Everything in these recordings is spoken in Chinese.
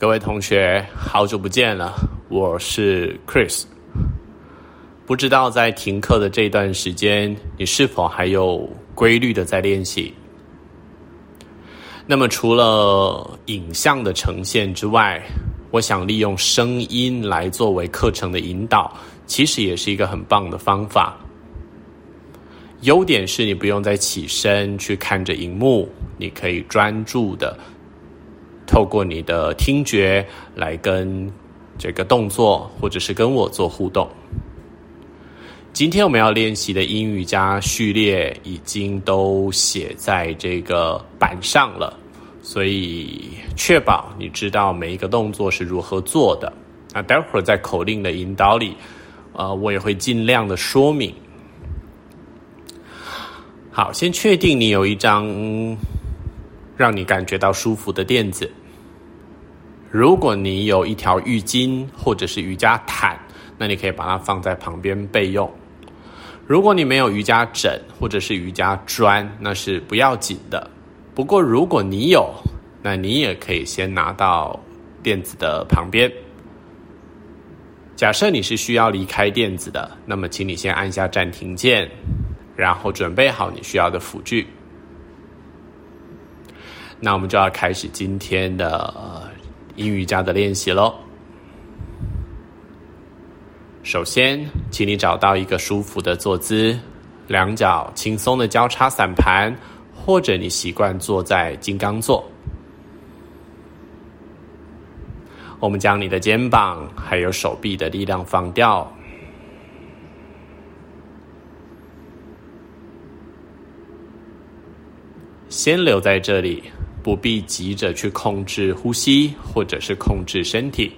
各位同学，好久不见了，我是 Chris。不知道在停课的这段时间，你是否还有规律的在练习？那么除了影像的呈现之外，我想利用声音来作为课程的引导，其实也是一个很棒的方法。优点是你不用再起身去看着荧幕，你可以专注的。透过你的听觉来跟这个动作，或者是跟我做互动。今天我们要练习的英语加序列已经都写在这个板上了，所以确保你知道每一个动作是如何做的。那待会儿在口令的引导里，呃，我也会尽量的说明。好，先确定你有一张让你感觉到舒服的垫子。如果你有一条浴巾或者是瑜伽毯，那你可以把它放在旁边备用。如果你没有瑜伽枕或者是瑜伽砖，那是不要紧的。不过如果你有，那你也可以先拿到垫子的旁边。假设你是需要离开垫子的，那么请你先按下暂停键，然后准备好你需要的辅具。那我们就要开始今天的。阴瑜伽的练习喽。首先，请你找到一个舒服的坐姿，两脚轻松的交叉散盘，或者你习惯坐在金刚座。我们将你的肩膀还有手臂的力量放掉，先留在这里。不必急着去控制呼吸，或者是控制身体。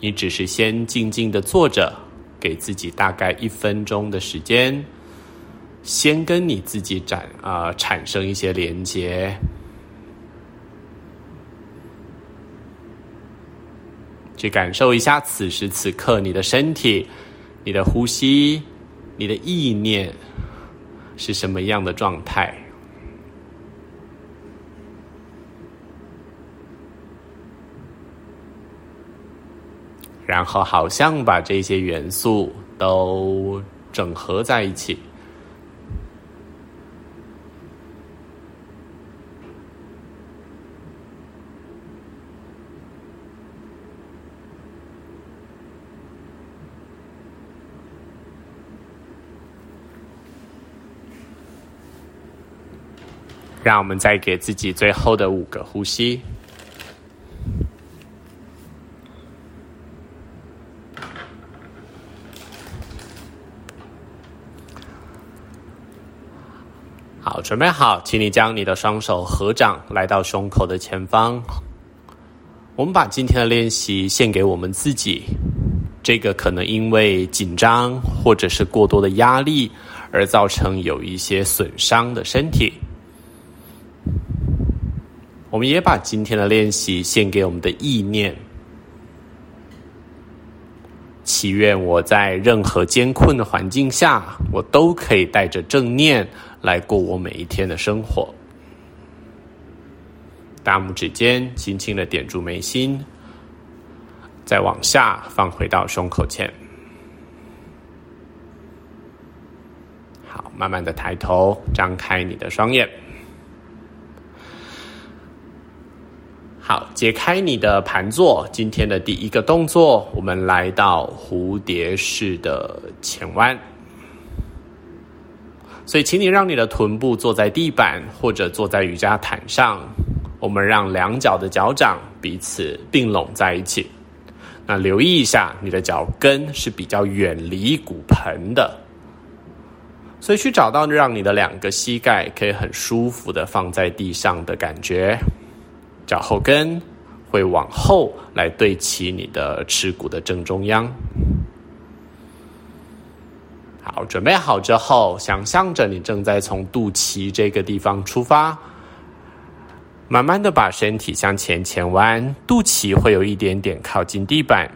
你只是先静静的坐着，给自己大概一分钟的时间，先跟你自己展啊、产生一些连接，去感受一下此时此刻你的身体、你的呼吸、你的意念是什么样的状态。然后，好像把这些元素都整合在一起，让我们再给自己最后的五个呼吸。好，准备好，请你将你的双手合掌，来到胸口的前方。我们把今天的练习献给我们自己，这个可能因为紧张或者是过多的压力而造成有一些损伤的身体。我们也把今天的练习献给我们的意念，祈愿我在任何艰困的环境下，我都可以带着正念。来过我每一天的生活。大拇指尖轻轻的点住眉心，再往下放回到胸口前。好，慢慢的抬头，张开你的双眼。好，解开你的盘坐。今天的第一个动作，我们来到蝴蝶式的前弯。所以，请你让你的臀部坐在地板，或者坐在瑜伽毯上。我们让两脚的脚掌彼此并拢在一起。那留意一下，你的脚跟是比较远离骨盆的。所以，去找到让你的两个膝盖可以很舒服的放在地上的感觉。脚后跟会往后来对齐你的耻骨的正中央。好，准备好之后，想象着你正在从肚脐这个地方出发，慢慢的把身体向前前弯，肚脐会有一点点靠近地板，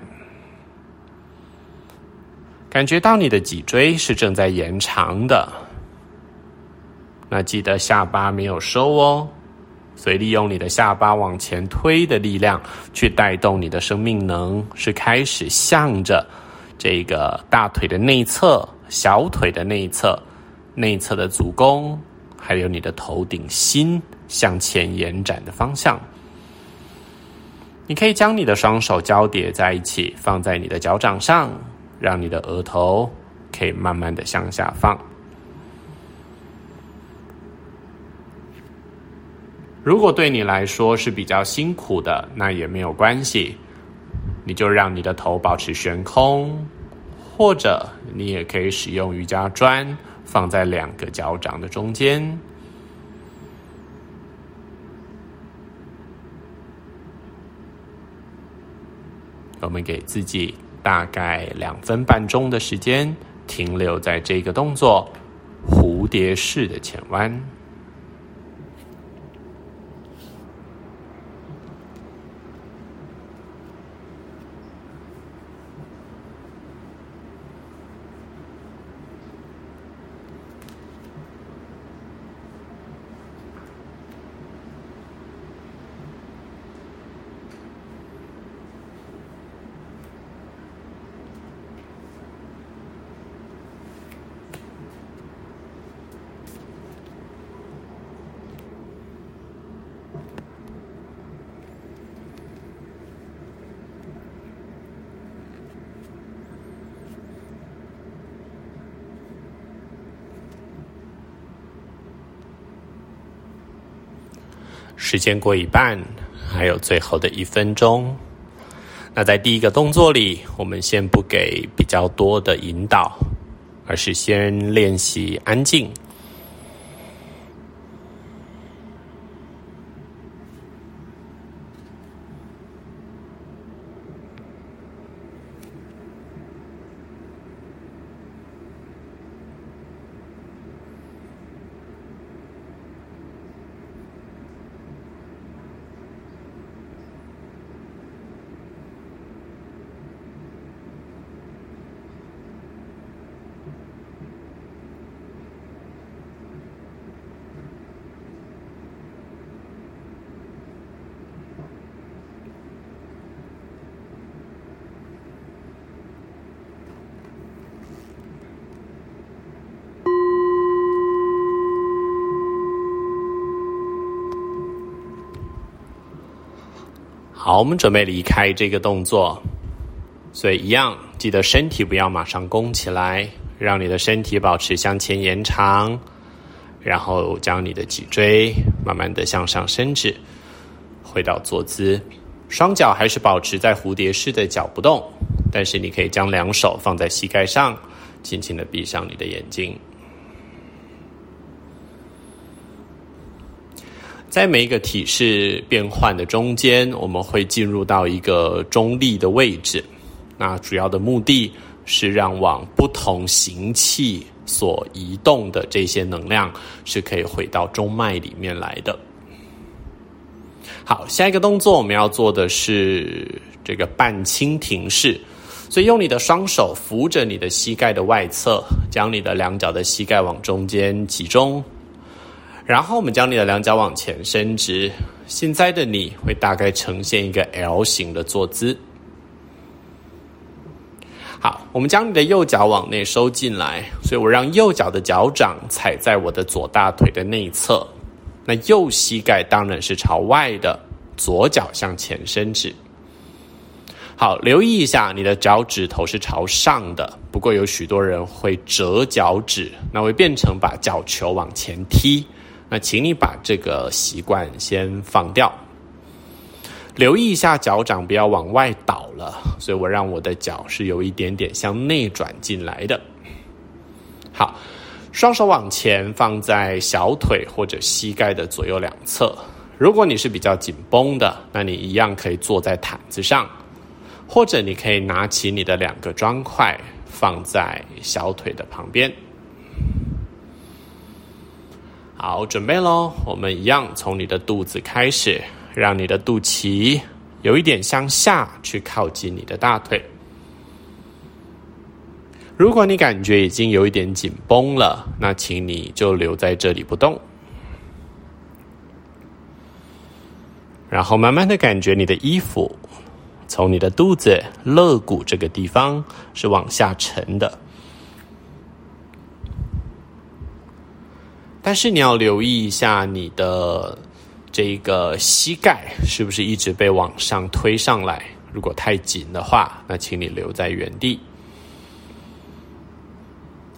感觉到你的脊椎是正在延长的。那记得下巴没有收哦，所以利用你的下巴往前推的力量，去带动你的生命能，是开始向着这个大腿的内侧、小腿的内侧、内侧的足弓，还有你的头顶心向前延展的方向。你可以将你的双手交叠在一起，放在你的脚掌上，让你的额头可以慢慢的向下放。如果对你来说是比较辛苦的，那也没有关系，你就让你的头保持悬空，或者你也可以使用瑜伽砖放在两个脚掌的中间。我们给自己大概两分半钟的时间，停留在这个动作——蝴蝶式的前弯。时间过一半，还有最后的一分钟。那在第一个动作里，我们先不给比较多的引导，而是先练习安静。好，我们准备离开这个动作，所以一样记得身体不要马上弓起来，让你的身体保持向前延长，然后将你的脊椎慢慢的向上伸直，回到坐姿，双脚还是保持在蝴蝶式的脚不动，但是你可以将两手放在膝盖上，轻轻的闭上你的眼睛。在每一个体式变换的中间，我们会进入到一个中立的位置。那主要的目的是让往不同行气所移动的这些能量是可以回到中脉里面来的。好，下一个动作我们要做的是这个半蜻蜓式，所以用你的双手扶着你的膝盖的外侧，将你的两脚的膝盖往中间集中。然后我们将你的两脚往前伸直，现在的你会大概呈现一个 L 型的坐姿。好，我们将你的右脚往内收进来，所以我让右脚的脚掌踩在我的左大腿的内侧，那右膝盖当然是朝外的，左脚向前伸直。好，留意一下你的脚趾头是朝上的，不过有许多人会折脚趾，那会变成把脚球往前踢。那请你把这个习惯先放掉，留意一下脚掌不要往外倒了，所以我让我的脚是有一点点向内转进来的。好，双手往前放在小腿或者膝盖的左右两侧。如果你是比较紧绷的，那你一样可以坐在毯子上，或者你可以拿起你的两个砖块放在小腿的旁边。好，准备喽！我们一样从你的肚子开始，让你的肚脐有一点向下去靠近你的大腿。如果你感觉已经有一点紧绷了，那请你就留在这里不动。然后慢慢的感觉你的衣服从你的肚子肋骨这个地方是往下沉的，但是你要留意一下你的这个膝盖是不是一直被往上推上来，如果太紧的话，那请你留在原地。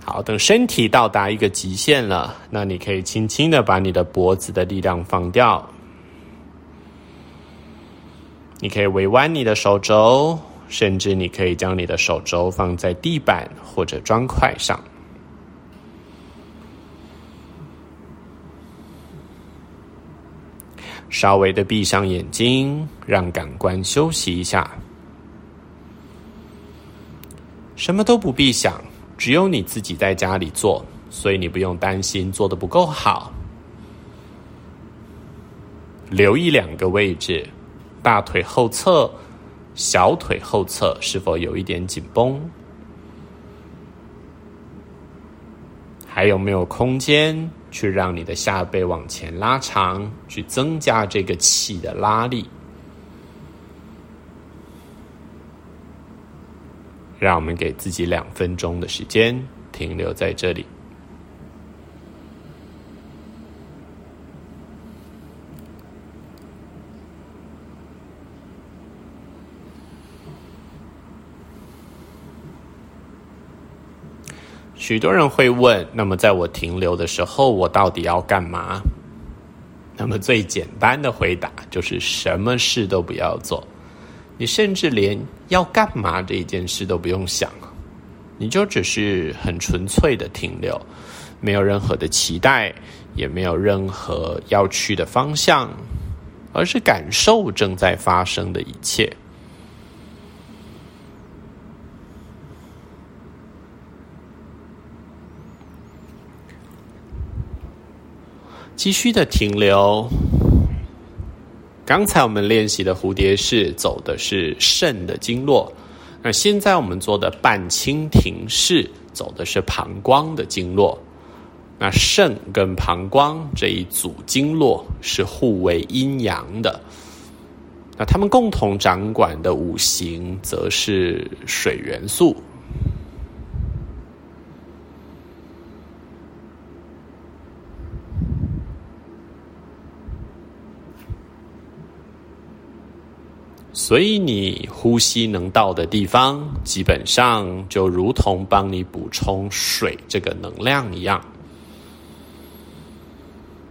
好，等身体到达一个极限了，那你可以轻轻的把你的脖子的力量放掉。你可以微弯你的手肘，甚至你可以将你的手肘放在地板或者砖块上。稍微的闭上眼睛，让感官休息一下。什么都不必想，只有你自己在家里做，所以你不用担心做的不够好。留意两个位置。大腿后侧、小腿后侧是否有一点紧绷？还有没有空间去让你的下背往前拉长，去增加这个气的拉力？让我们给自己两分钟的时间，停留在这里。许多人会问：那么在我停留的时候，我到底要干嘛？那么最简单的回答就是什么事都不要做，你甚至连要干嘛这一件事都不用想，你就只是很纯粹的停留，没有任何的期待，也没有任何要去的方向，而是感受正在发生的一切。继续的停留。刚才我们练习的蝴蝶式走的是肾的经络，那现在我们做的半蜻蜓式走的是膀胱的经络。那肾跟膀胱这一组经络是互为阴阳的，那他们共同掌管的五行则是水元素。所以你呼吸能到的地方，基本上就如同帮你补充水这个能量一样。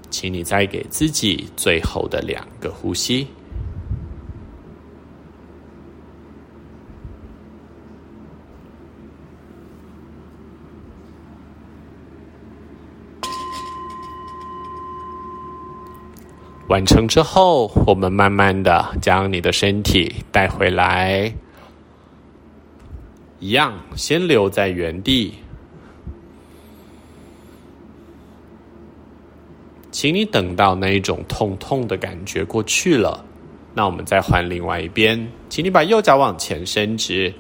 请你再给自己最后的两个呼吸。完成之后，我们慢慢的将你的身体带回来，一样先留在原地。请你等到那一种痛痛的感觉过去了，那我们再换另外一边，请你把右脚往前伸直，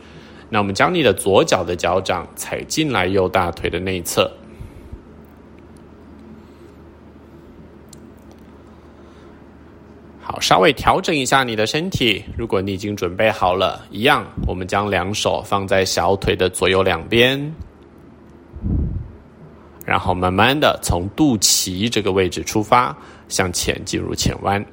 那我们将你的左脚的脚掌踩进来右大腿的内侧。稍微调整一下你的身体。如果你已经准备好了，一样，我们将两手放在小腿的左右两边，然后慢慢的从肚脐这个位置出发，向前进入前弯。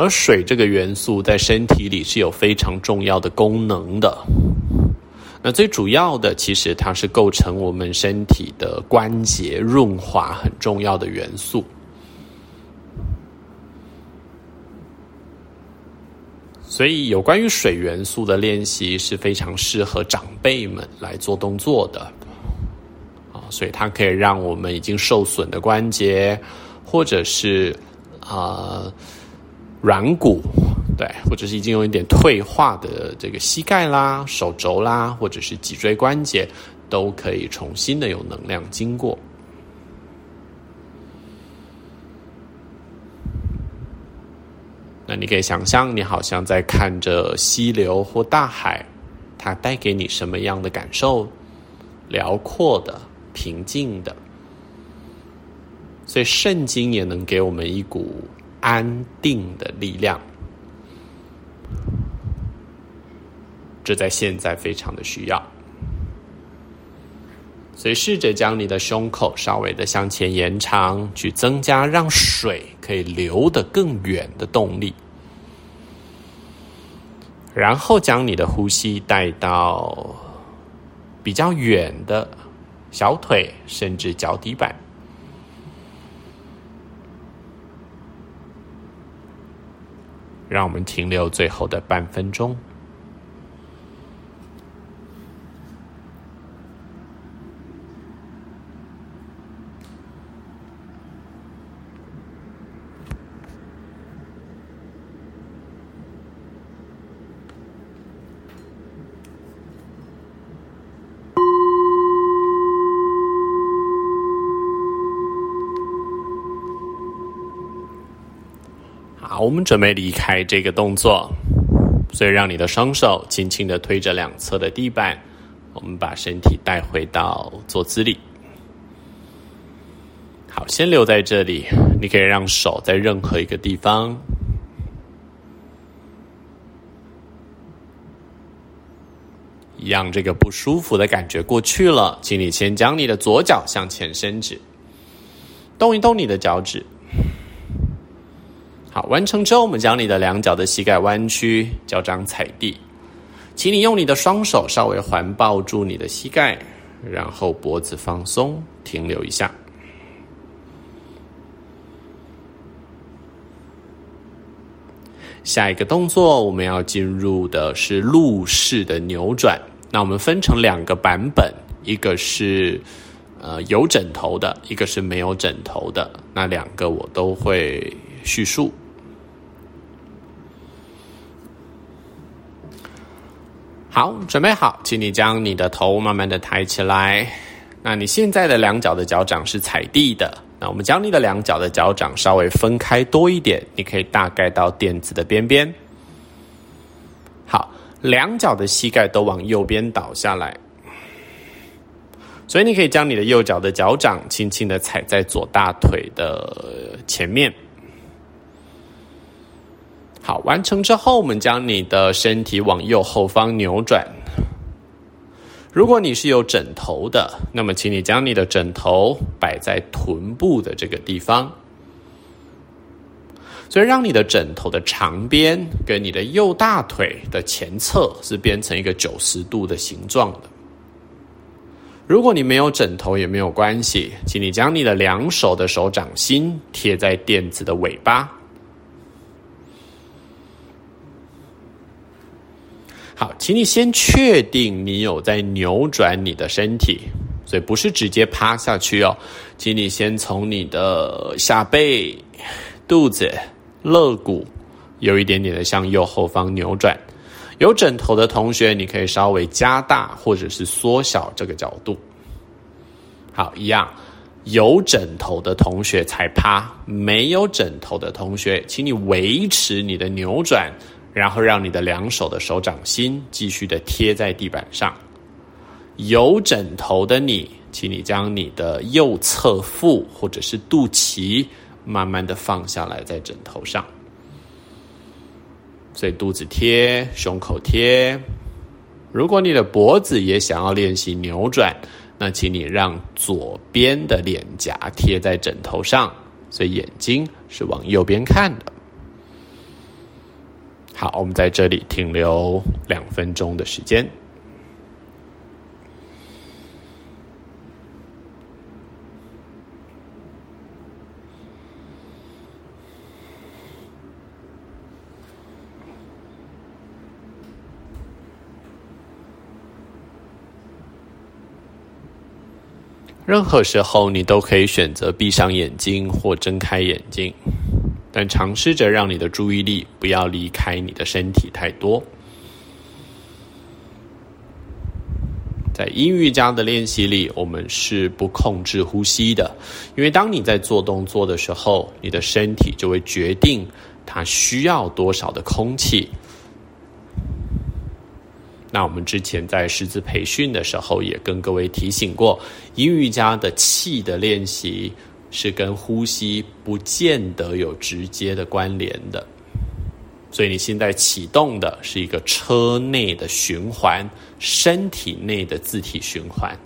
而水这个元素在身体里是有非常重要的功能的。那最主要的，其实它是构成我们身体的关节润滑很重要的元素。所以，有关于水元素的练习是非常适合长辈们来做动作的。啊，所以它可以让我们已经受损的关节，或者是啊。软骨，对，或者是已经有一点退化的这个膝盖啦、手肘啦，或者是脊椎关节，都可以重新的有能量经过。那你可以想象，你好像在看着溪流或大海，它带给你什么样的感受？辽阔的、平静的。所以圣经也能给我们一股安定的力量，这在现在非常的需要。所以试着将你的胸口稍微的向前延长，去增加让水可以流得更远的动力。然后将你的呼吸带到比较远的小腿，甚至脚底板。让我们停留最后的半分钟。好，我们准备离开这个动作，所以让你的双手轻轻的推着两侧的地板，我们把身体带回到坐姿里。好，先留在这里，你可以让手在任何一个地方。让，这个不舒服的感觉过去了，请你先将你的左脚向前伸直，动一动你的脚趾。好，完成之后，我们将你的两脚的膝盖弯曲，脚掌踩地，请你用你的双手稍微环抱住你的膝盖，然后脖子放松，停留一下。下一个动作，我们要进入的是路式的扭转。那我们分成两个版本，一个是呃有枕头的，一个是没有枕头的。那两个我都会叙述。好，准备好，请你将你的头慢慢的抬起来。那你现在的两脚的脚掌是踩地的。那我们将你的两脚的脚掌稍微分开多一点，你可以大概到垫子的边边。好，两脚的膝盖都往右边倒下来。所以你可以将你的右脚的脚掌轻轻的踩在左大腿的前面。好，完成之后，我们将你的身体往右后方扭转。如果你是有枕头的，那么请你将你的枕头摆在臀部的这个地方，所以让你的枕头的长边跟你的右大腿的前侧是变成一个九十度的形状的。如果你没有枕头也没有关系，请你将你的两手的手掌心贴在垫子的尾巴。好，请你先确定你有在扭转你的身体，所以不是直接趴下去哦。请你先从你的下背、肚子、肋骨有一点点的向右后方扭转。有枕头的同学，你可以稍微加大或者是缩小这个角度。好，一样，有枕头的同学才趴，没有枕头的同学，请你维持你的扭转。然后让你的两手的手掌心继续的贴在地板上。有枕头的你，请你将你的右侧腹或者是肚脐慢慢的放下来在枕头上。所以肚子贴，胸口贴。如果你的脖子也想要练习扭转，那请你让左边的脸颊贴在枕头上，所以眼睛是往右边看的。好，我们在这里停留两分钟的时间。任何时候，你都可以选择闭上眼睛或睁开眼睛。但尝试着让你的注意力不要离开你的身体太多。在阴瑜伽的练习里，我们是不控制呼吸的，因为当你在做动作的时候，你的身体就会决定它需要多少的空气。那我们之前在师资培训的时候，也跟各位提醒过，阴瑜伽的气的练习是跟呼吸不见得有直接的关联的。所以你现在启动的是一个车内的循环，身体内的自体循环。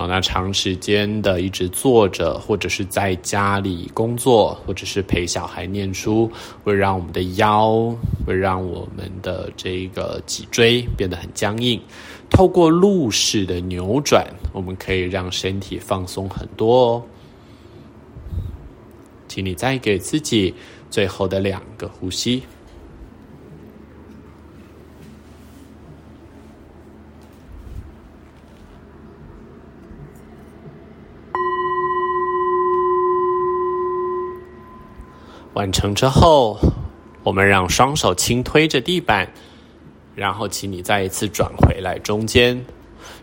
好，那长时间的一直坐着，或者是在家里工作，或者是陪小孩念书，会让我们的腰，会让我们的这个脊椎变得很僵硬。透过路式的扭转，我们可以让身体放松很多哦。请你再给自己最后的两个呼吸。完成之后，我们让双手轻推着地板，然后请你再一次转回来中间，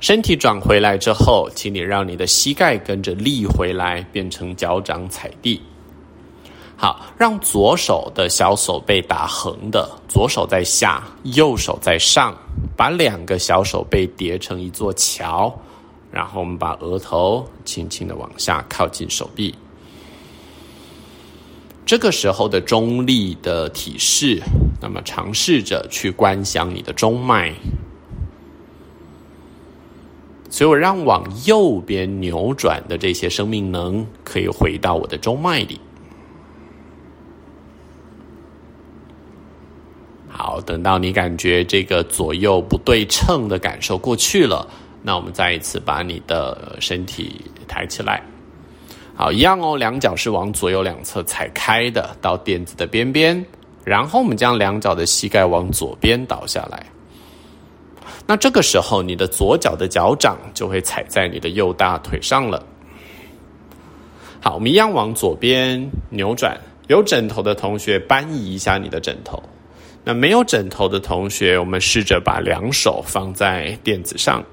身体转回来之后，请你让你的膝盖跟着立回来，变成脚掌踩地。好，让左手的小手背打横的，左手在下，右手在上，把两个小手背叠成一座桥，然后我们把额头轻轻的往下靠近手臂。这个时候的中立的体式，那么尝试着去观想你的中脉，所以我让往右边扭转的这些生命能可以回到我的中脉里。好，等到你感觉这个左右不对称的感受过去了，那我们再一次把你的身体抬起来。好，一样哦，两脚是往左右两侧踩开的，到垫子的边边，然后我们将两脚的膝盖往左边倒下来。那这个时候，你的左脚的脚掌就会踩在你的右大腿上了。好，我们一样往左边扭转。有枕头的同学搬移一下你的枕头。那没有枕头的同学，我们试着把两手放在垫子上。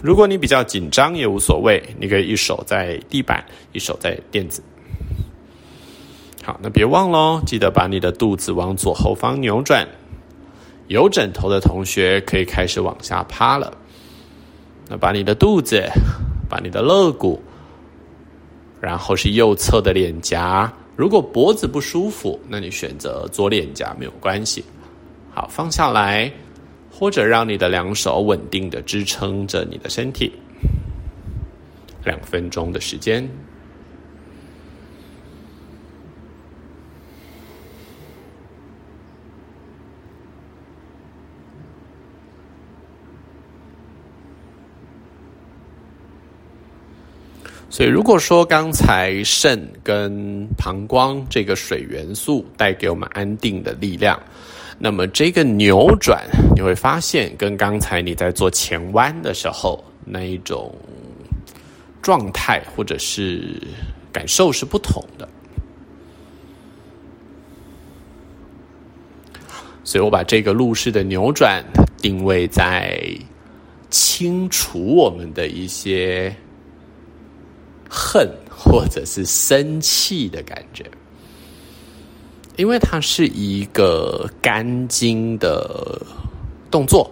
如果你比较紧张也无所谓，你可以一手在地板，一手在垫子。好，那别忘喽，记得把你的肚子往左后方扭转。有枕头的同学可以开始往下趴了。那把你的肚子，把你的肋骨，然后是右侧的脸颊。如果脖子不舒服，那你选择左脸颊没有关系。好，放下来。或者让你的两手稳定的支撑着你的身体，两分钟的时间。所以，如果说刚才肾跟膀胱这个水元素带给我们安定的力量。那么这个扭转，你会发现跟刚才你在做前弯的时候那一种状态或者是感受是不同的。所以我把这个路式的扭转定位在清除我们的一些恨或者是生气的感觉。因为它是一个肝经的动作，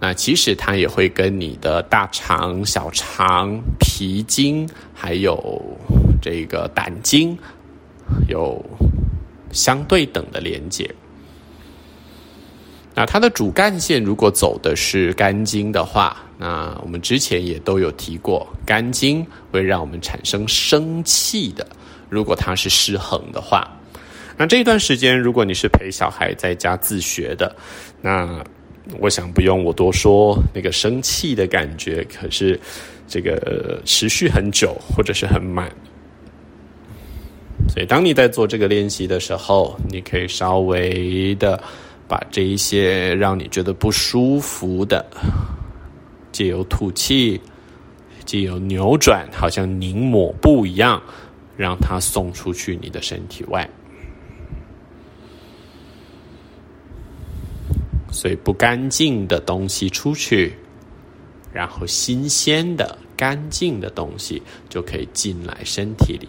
那其实它也会跟你的大肠、小肠、脾经，还有这个胆经有相对等的连接。那它的主干线如果走的是肝经的话，那我们之前也都有提过，肝经会让我们产生生气的，如果它是失衡的话。那这一段时间，如果你是陪小孩在家自学的，那我想不用我多说，那个生气的感觉可是这个持续很久或者是很满。所以，当你在做这个练习的时候，你可以稍微的把这一些让你觉得不舒服的，借由吐气借由扭转，好像拧抹布一样，让它送出去你的身体外。所以不干净的东西出去，然后新鲜的、干净的东西就可以进来身体里。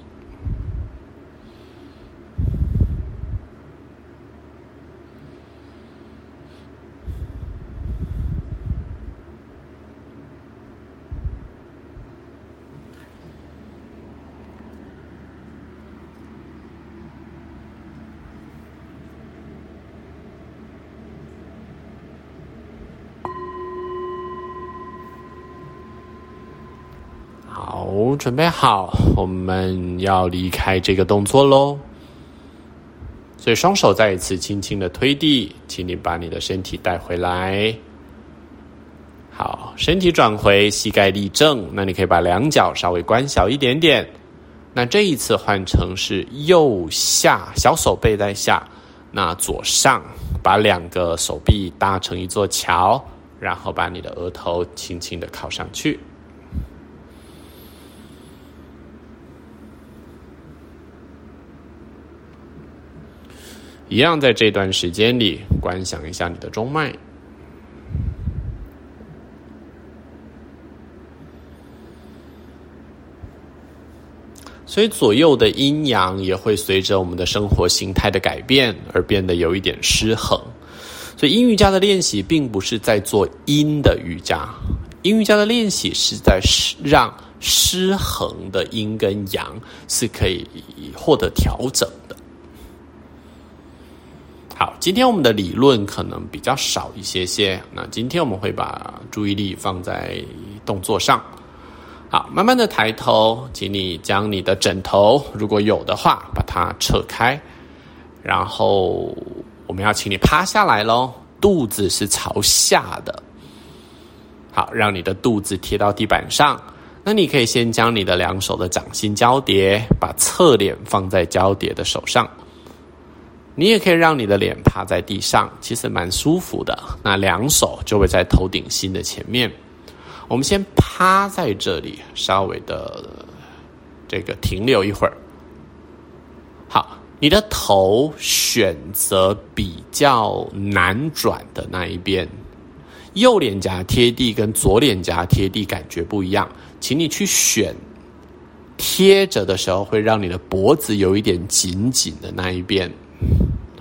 准备好，我们要离开这个动作喽。所以双手再一次轻轻的推地，请你把你的身体带回来。好，身体转回，膝盖立正。那你可以把两脚稍微关小一点点。那这一次换成是右下，小手背在下，那左上，把两个手臂搭成一座桥，然后把你的额头轻轻的靠上去。一样，在这段时间里，观想一下你的中脉。所以左右的阴阳也会随着我们的生活形态的改变而变得有一点失衡。所以阴瑜伽的练习并不是在做阴的瑜伽，阴瑜伽的练习是在让失衡的阴跟阳是可以获得调整。好，今天我们的理论可能比较少一些些。那今天我们会把注意力放在动作上。好，慢慢的抬头，请你将你的枕头，如果有的话，把它扯开。然后我们要请你趴下来喽，肚子是朝下的。好，让你的肚子贴到地板上。那你可以先将你的两手的掌心交叠，把侧脸放在交叠的手上。你也可以让你的脸趴在地上，其实蛮舒服的。那两手就会在头顶心的前面。我们先趴在这里，稍微的这个停留一会儿。好，你的头选择比较难转的那一边，右脸颊贴地跟左脸颊贴地感觉不一样，请你去选贴着的时候会让你的脖子有一点紧紧的那一边。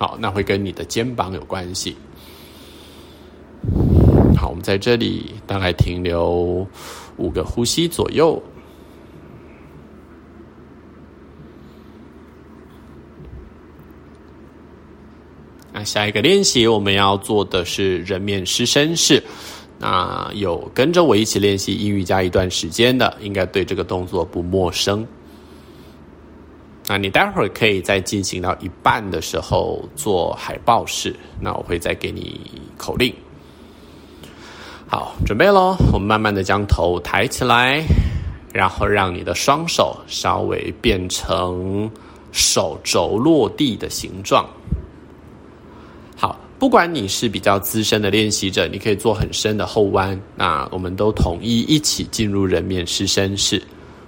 好，那会跟你的肩膀有关系。好，我们在这里大概停留五个呼吸左右。那下一个练习我们要做的是人面狮身式。那有跟着我一起练习阴瑜伽一段时间的，应该对这个动作不陌生。那你待会儿可以在进行到一半的时候做海豹式，那我会再给你口令。好，准备喽！我们慢慢的将头抬起来，然后让你的双手稍微变成手肘落地的形状。好，不管你是比较资深的练习者，你可以做很深的后弯。那我们都统一一起进入人面狮身式，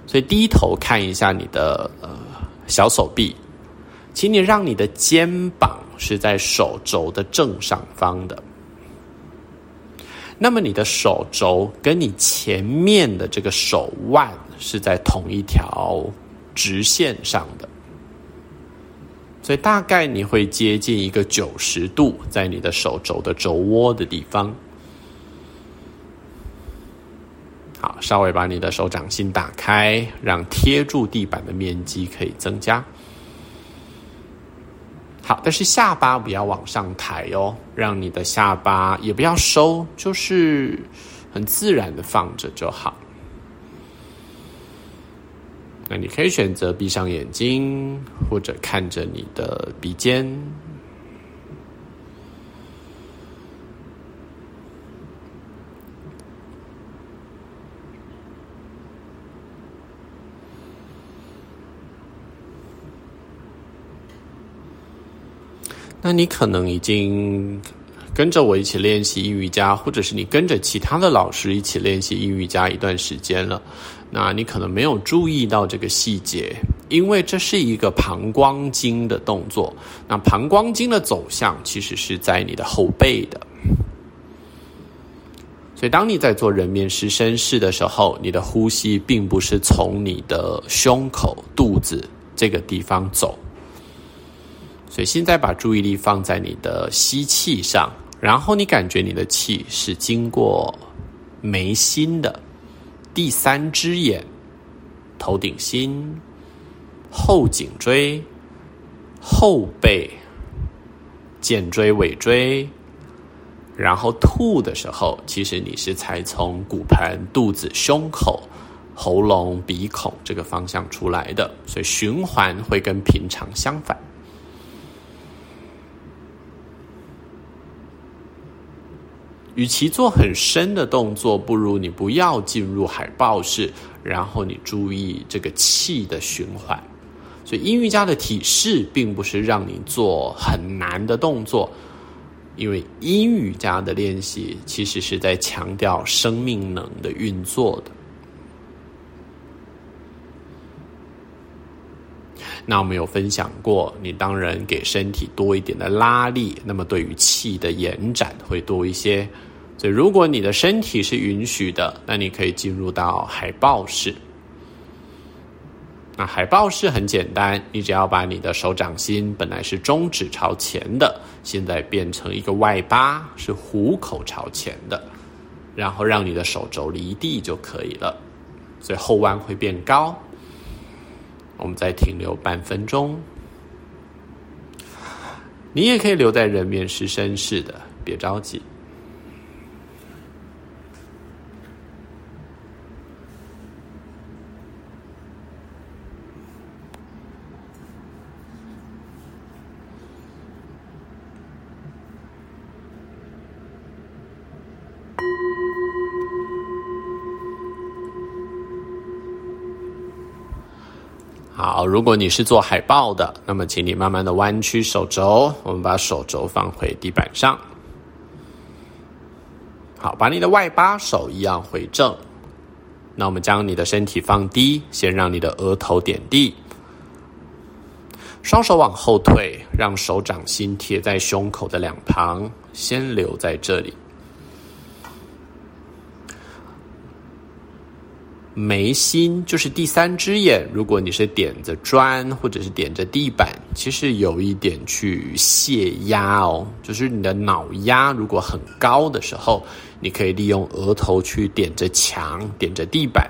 所以低头看一下你的呃。小手臂，请你让你的肩膀是在手肘的正上方的。那么你的手肘跟你前面的这个手腕是在同一条直线上的，所以大概你会接近一个九十度，在你的手肘的肘窝的地方。稍微把你的手掌心打开，让贴住地板的面积可以增加。好，但是下巴不要往上抬哦，让你的下巴也不要收，就是很自然的放着就好。那你可以选择闭上眼睛，或者看着你的鼻尖。那你可能已经跟着我一起练习阴瑜伽，或者是你跟着其他的老师一起练习阴瑜伽一段时间了，那你可能没有注意到这个细节，因为这是一个膀胱经的动作。那膀胱经的走向其实是在你的后背的，所以当你在做人面狮身式的时候，你的呼吸并不是从你的胸口、肚子这个地方走。所以现在把注意力放在你的吸气上。然后你感觉你的气是经过眉心的第三只眼、头顶心、后颈椎、后背、肩椎、尾椎，然后吐的时候，其实你是才从骨盆、肚子、胸口、喉咙、鼻孔这个方向出来的，所以循环会跟平常相反。与其做很深的动作，不如你不要进入海豹式，然后你注意这个气的循环。所以阴瑜伽的体式并不是让你做很难的动作，因为阴瑜伽的练习其实是在强调生命能的运作的。那我们有分享过，你当然给身体多一点的拉力，那么对于气的延展会多一些。所以，如果你的身体是允许的，那你可以进入到海豹式。那海豹式很简单，你只要把你的手掌心本来是中指朝前的，现在变成一个外八，是虎口朝前的，然后让你的手肘离地就可以了。所以后弯会变高。我们再停留半分钟，你也可以留在人面狮身式的，别着急。好，如果你是做海豹的，那么请你慢慢的弯曲手肘，我们把手肘放回地板上。好，把你的外八手一样回正。那我们将你的身体放低，先让你的额头点地，双手往后退，让手掌心贴在胸口的两旁，先留在这里。眉心就是第三只眼，如果你是点着砖或者是点着地板，其实有一点去泄压哦，就是你的脑压如果很高的时候，你可以利用额头去点着墙、点着地板，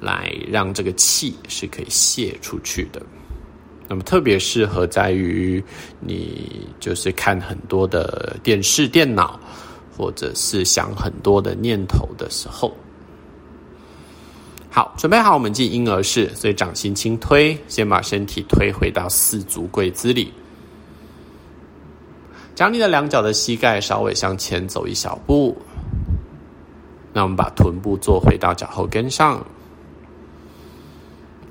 来让这个气是可以泄出去的。那么特别适合在于你就是看很多的电视、电脑，或者是想很多的念头的时候。好，准备好，我们进婴儿式，所以掌心轻推，先把身体推回到四足跪姿里，将你的两脚的膝盖稍微向前走一小步。那我们把臀部坐回到脚后跟上。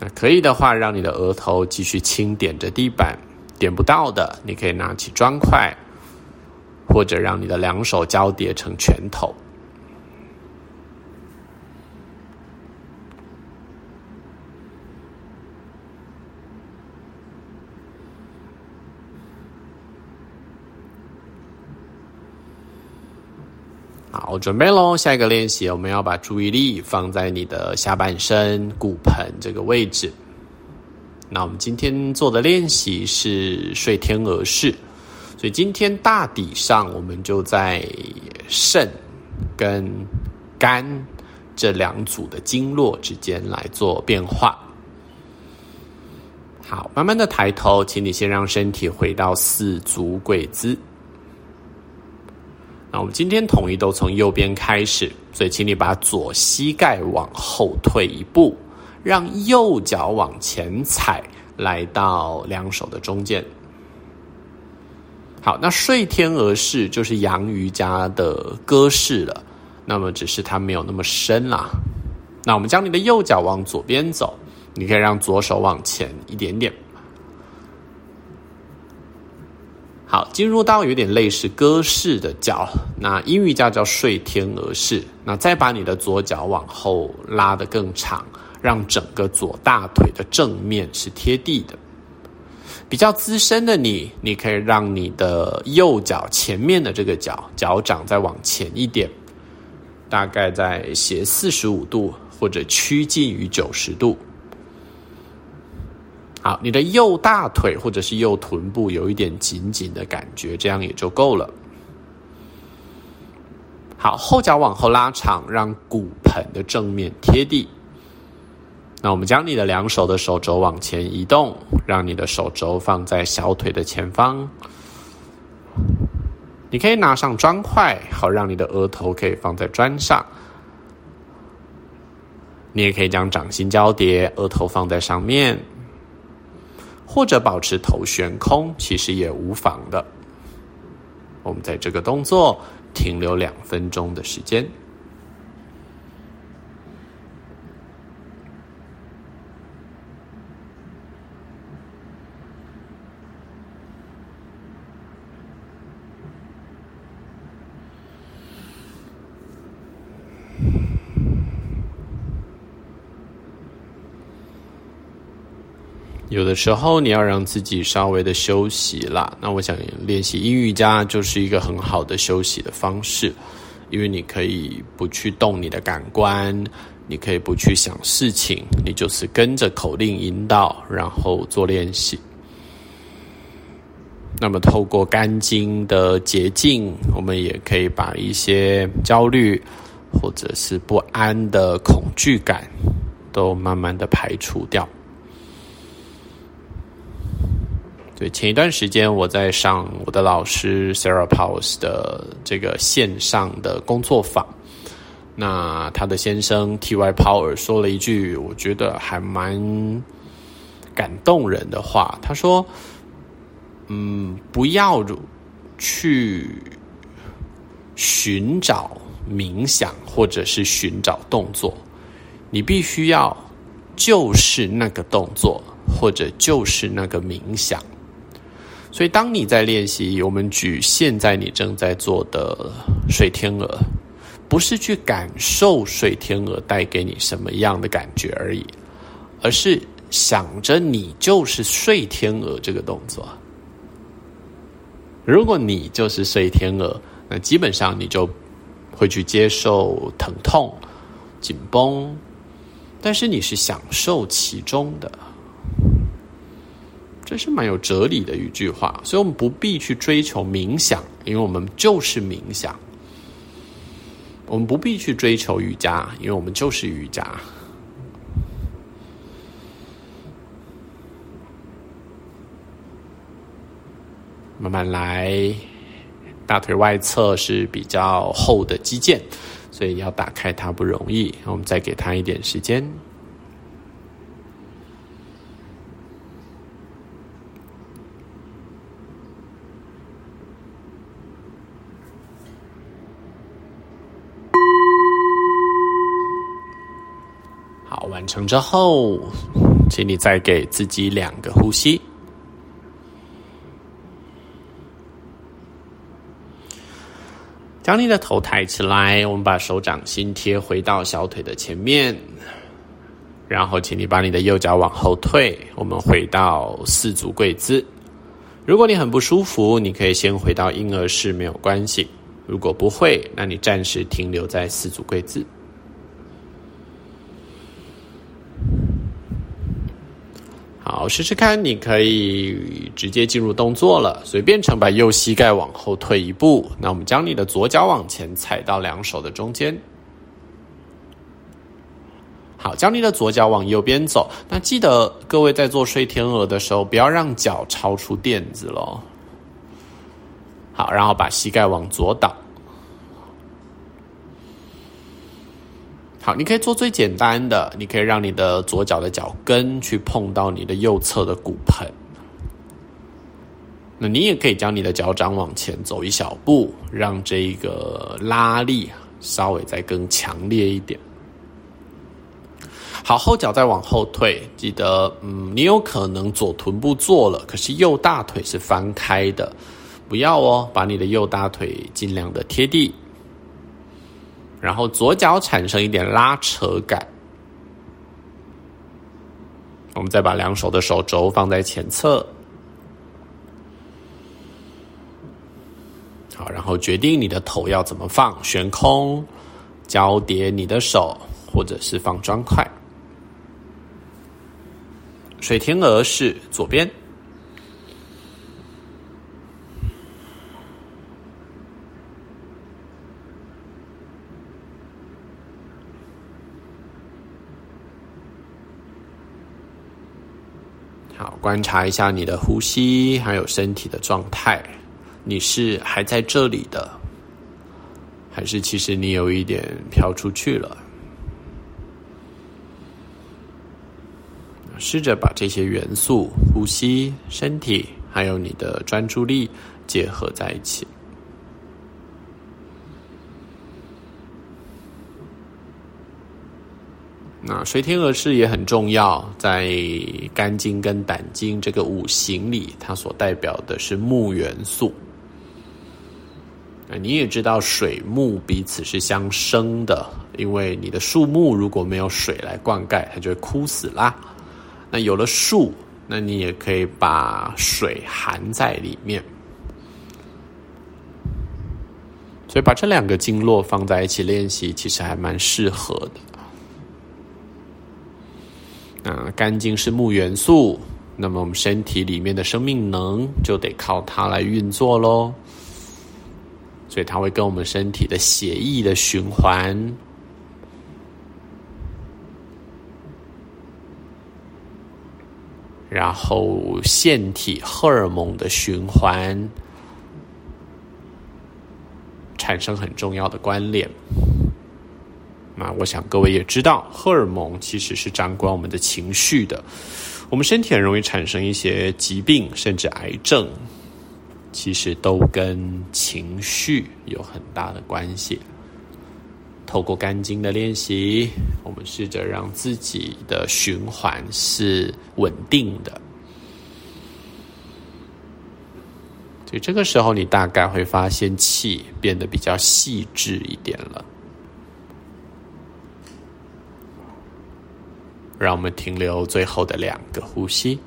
那可以的话，让你的额头继续轻点着地板，点不到的，你可以拿起砖块，或者让你的两手交叠成拳头。好，准备喽！下一个练习，我们要把注意力放在你的下半身骨盆这个位置。那我们今天做的练习是睡天鹅式，所以今天大体上我们就在肾跟肝这两组的经络之间来做变化。好，慢慢的抬头，请你先让身体回到四足跪姿。那我们今天统一都从右边开始，所以请你把左膝盖往后退一步，让右脚往前踩，来到两手的中间。好，那睡天鹅式就是阳瑜伽的鸽式了，那么只是它没有那么深啦。那我们将你的右脚往左边走，你可以让左手往前一点点。好，进入到有点类似鸽式的脚，那英语叫叫睡天鹅式。那再把你的左脚往后拉得更长，让整个左大腿的正面是贴地的。比较资深的你，你可以让你的右脚前面的这个脚脚掌再往前一点，大概在斜四十五度或者趋近于九十度。好，你的右大腿或者是右臀部有一点紧紧的感觉，这样也就够了。好，后脚往后拉长，让骨盆的正面贴地。那我们将你的两手的手肘往前移动，让你的手肘放在小腿的前方。你可以拿上砖块，好让你的额头可以放在砖上。你也可以将掌心交叠，额头放在上面。或者保持头悬空，其实也无妨的。我们在这个动作停留两分钟的时间。的时候你要让自己稍微的休息啦。那我想练习阴瑜伽就是一个很好的休息的方式，因为你可以不去动你的感官，你可以不去想事情，你就是跟着口令引导，然后做练习。那么透过肝经的捷径，我们也可以把一些焦虑或者是不安的恐惧感都慢慢的排除掉。前一段时间我在上我的老师 Sarah Powers 的这个线上的工作坊，那他的先生 T.Y. Power 说了一句我觉得还蛮感动人的话，他说：“嗯，不要去寻找冥想或者是寻找动作，你必须要就是那个动作或者就是那个冥想。”所以，当你在练习，我们举现在你正在做的睡天鹅，不是去感受睡天鹅带给你什么样的感觉而已，而是想着你就是睡天鹅这个动作。如果你就是睡天鹅，那基本上你就会去接受疼痛、紧绷，但是你是享受其中的。这是蛮有哲理的一句话，所以我们不必去追求冥想，因为我们就是冥想；我们不必去追求瑜伽，因为我们就是瑜伽。慢慢来，大腿外侧是比较厚的肌腱，所以要打开它不容易。我们再给它一点时间。完成之后，请你再给自己两个呼吸，将你的头抬起来。我们把手掌心贴回到小腿的前面，然后请你把你的右脚往后退。我们回到四足跪姿。如果你很不舒服，你可以先回到婴儿式，没有关系。如果不会，那你暂时停留在四足跪姿。好，试试看，你可以直接进入动作了。随便成把右膝盖往后退一步。那我们将你的左脚往前踩到两手的中间。好，将你的左脚往右边走。那记得各位在做睡天鹅的时候，不要让脚超出垫子喽。好，然后把膝盖往左倒。好，你可以做最简单的，你可以让你的左脚的脚跟去碰到你的右侧的骨盆。那你也可以将你的脚掌往前走一小步，让这一个拉力稍微再更强烈一点。好，后脚再往后退，记得，嗯，你有可能左臀部做了，可是右大腿是翻开的，不要哦，把你的右大腿尽量的贴地，然后左脚产生一点拉扯感。我们再把两手的手肘放在前侧，好，然后决定你的头要怎么放，悬空、交叠你的手，或者是放砖块。水天鹅是左边。好，观察一下你的呼吸，还有身体的状态。你是还在这里的，还是其实你有一点飘出去了？试着把这些元素——呼吸、身体，还有你的专注力结合在一起。那水天鹅式也很重要，在肝经跟胆经这个五行里，它所代表的是木元素。你也知道，水木彼此是相生的，因为你的树木如果没有水来灌溉，它就会枯死啦。那有了树，那你也可以把水含在里面。所以把这两个经络放在一起练习，其实还蛮适合的。那肝经是木元素，那么我们身体里面的生命能就得靠它来运作喽。所以它会跟我们身体的血液的循环，然后腺体荷尔蒙的循环，产生很重要的关联。那我想各位也知道，荷尔蒙其实是掌管我们的情绪的。我们身体很容易产生一些疾病，甚至癌症，其实都跟情绪有很大的关系。透过肝经的练习，我们试着让自己的循环是稳定的。所以这个时候，你大概会发现气变得比较细致一点了。让我们停留最后的两个呼吸，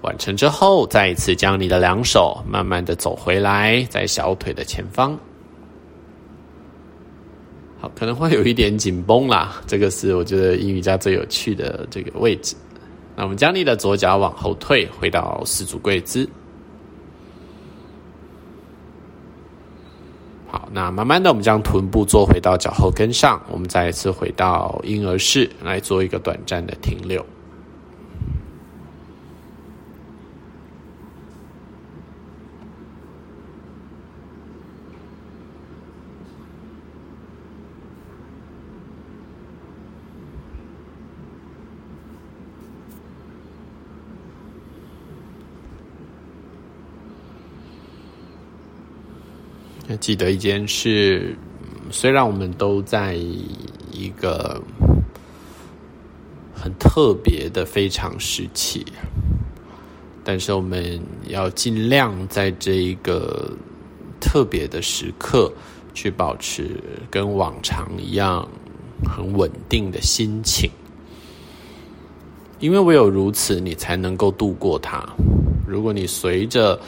完成之后，再一次将你的两手慢慢的走回来，在小腿的前方。好，可能会有一点紧绷啦，这个是我觉得阴瑜伽最有趣的这个位置。那我们将你的左脚往后退，回到四足跪姿。好，那慢慢的，我们将臀部坐回到脚后跟上，我们再一次回到婴儿式来做一个短暂的停留。记得一件事，虽然我们都在一个很特别的非常时期，但是我们要尽量在这一个特别的时刻，去保持跟往常一样很稳定的心情，因为唯有如此，你才能够度过它。如果你随着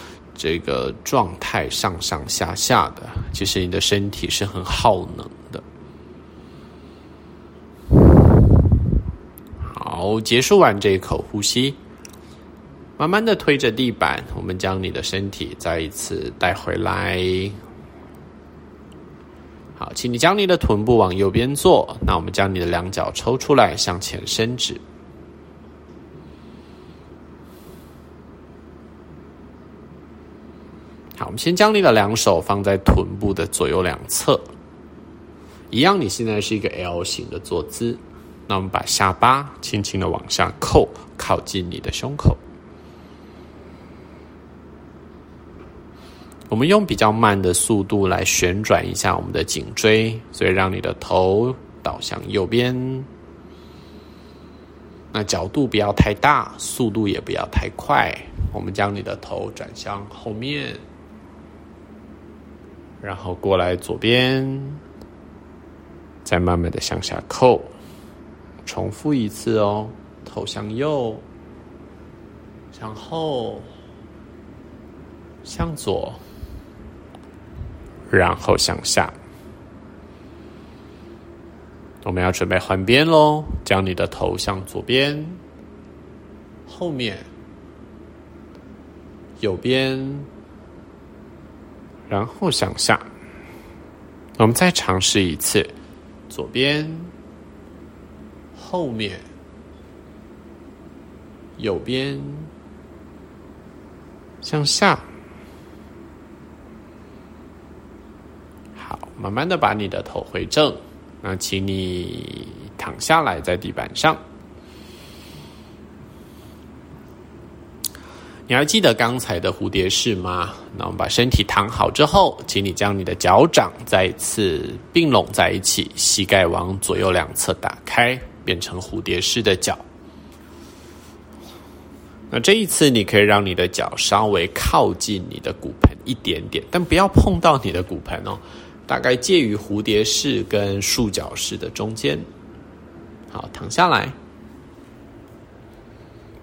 这个状态上上下下的，其实你的身体是很耗能的。好，结束完这一口呼吸，慢慢的推着地板，我们将你的身体再一次带回来。好，请你将你的臀部往右边坐，那我们将你的两脚抽出来，向前伸直。我们先将你的两手放在臀部的左右两侧，一样。你现在是一个 L 型的坐姿，那我们把下巴轻轻的往下扣，靠近你的胸口。我们用比较慢的速度来旋转一下我们的颈椎，所以让你的头倒向右边。那角度不要太大，速度也不要太快。我们将你的头转向后面，然后过来左边，再慢慢的向下扣。重复一次哦，头向右，向后，向左，然后向下。我们要准备换边喽，将你的头向左边、后面、右边，然后向下。我们再尝试一次，左边、后面、右边，向下。好，慢慢的把你的头回正。那请你躺下来在地板上。你还记得刚才的蝴蝶式吗？那我们把身体躺好之后，请你将你的脚掌再一次并拢在一起，膝盖往左右两侧打开，变成蝴蝶式的脚。那这一次，你可以让你的脚稍微靠近你的骨盆一点点，但不要碰到你的骨盆哦。大概介于蝴蝶式跟束脚式的中间，好，躺下来。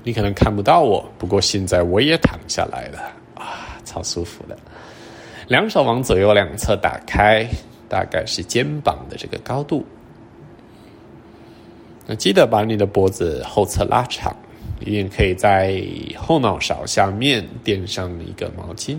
你可能看不到我，不过现在我也躺下来了，啊，超舒服的。两手往左右两侧打开，大概是肩膀的这个高度。那记得把你的脖子后侧拉长，你也可以在后脑勺下面垫上一个毛巾。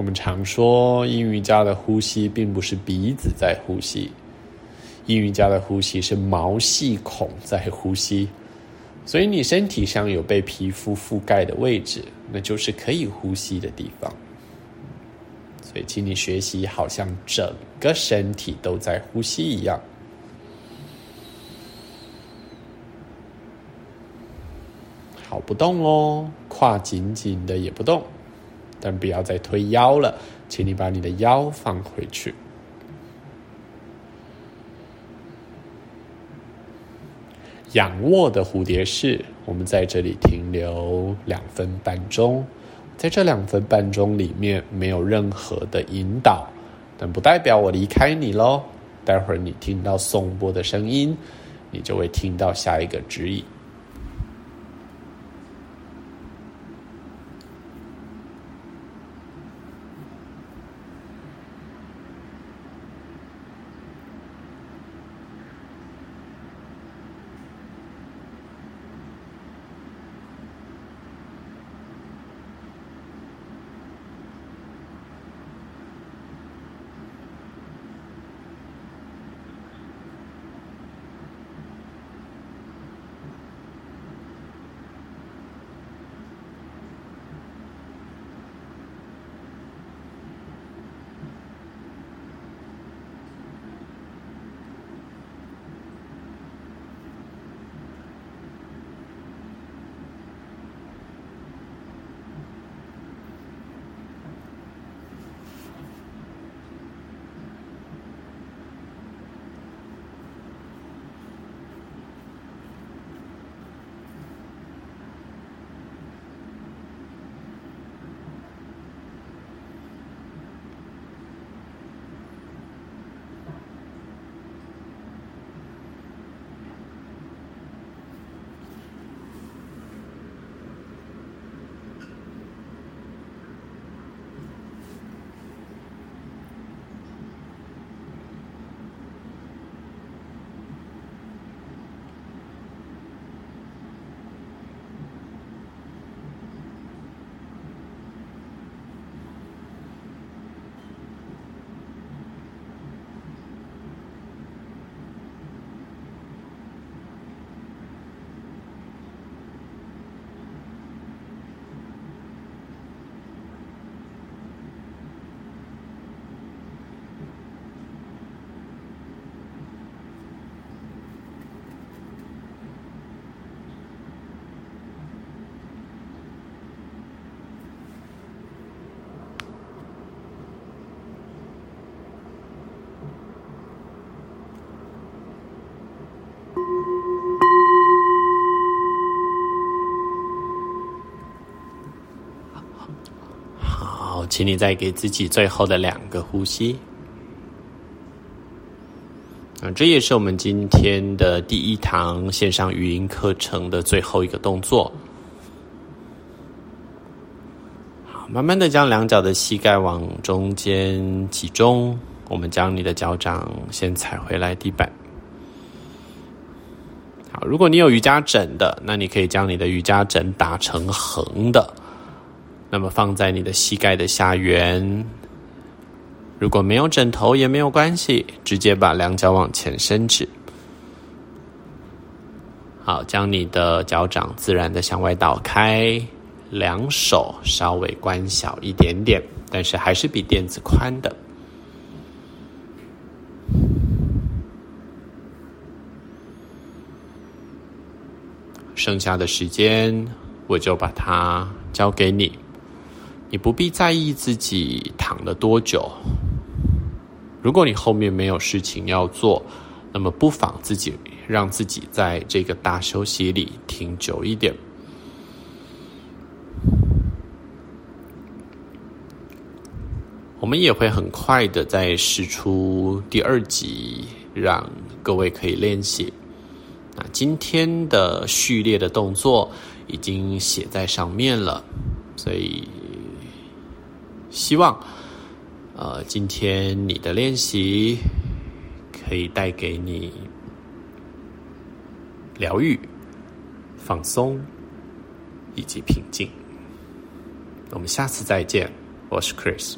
我们常说，阴瑜伽的呼吸并不是鼻子在呼吸，阴瑜伽的呼吸是毛细孔在呼吸，所以你身体上有被皮肤覆盖的位置，那就是可以呼吸的地方。所以，请你学习，好像整个身体都在呼吸一样。好，不动哦，胯紧紧的也不动。但不要再推腰了，请你把你的腰放回去。仰卧的蝴蝶式，我们在这里停留两分半钟。在这两分半钟里面，没有任何的引导，但不代表我离开你喽。待会儿你听到颂钵的声音，你就会听到下一个指引。请你再给自己最后的两个呼吸。啊，这也是我们今天的第一堂线上语音课程的最后一个动作。好，慢慢的将两脚的膝盖往中间集中，我们将你的脚掌先踩回来地板。好，如果你有瑜伽枕的，那你可以将你的瑜伽枕打成横的，那么放在你的膝盖的下缘。如果没有枕头也没有关系，直接把两脚往前伸直。好，将你的脚掌自然的向外倒开，两手稍微关小一点点，但是还是比垫子宽的。剩下的时间，我就把它交给你。你不必在意自己躺了多久。如果你后面没有事情要做，那么不妨自己让自己在这个大休息里停久一点。我们也会很快的再释出第二集，让各位可以练习。那今天的序列的动作已经写在上面了，所以希望呃今天你的练习可以带给你疗愈、放松以及平静。我们下次再见，我是 Chris。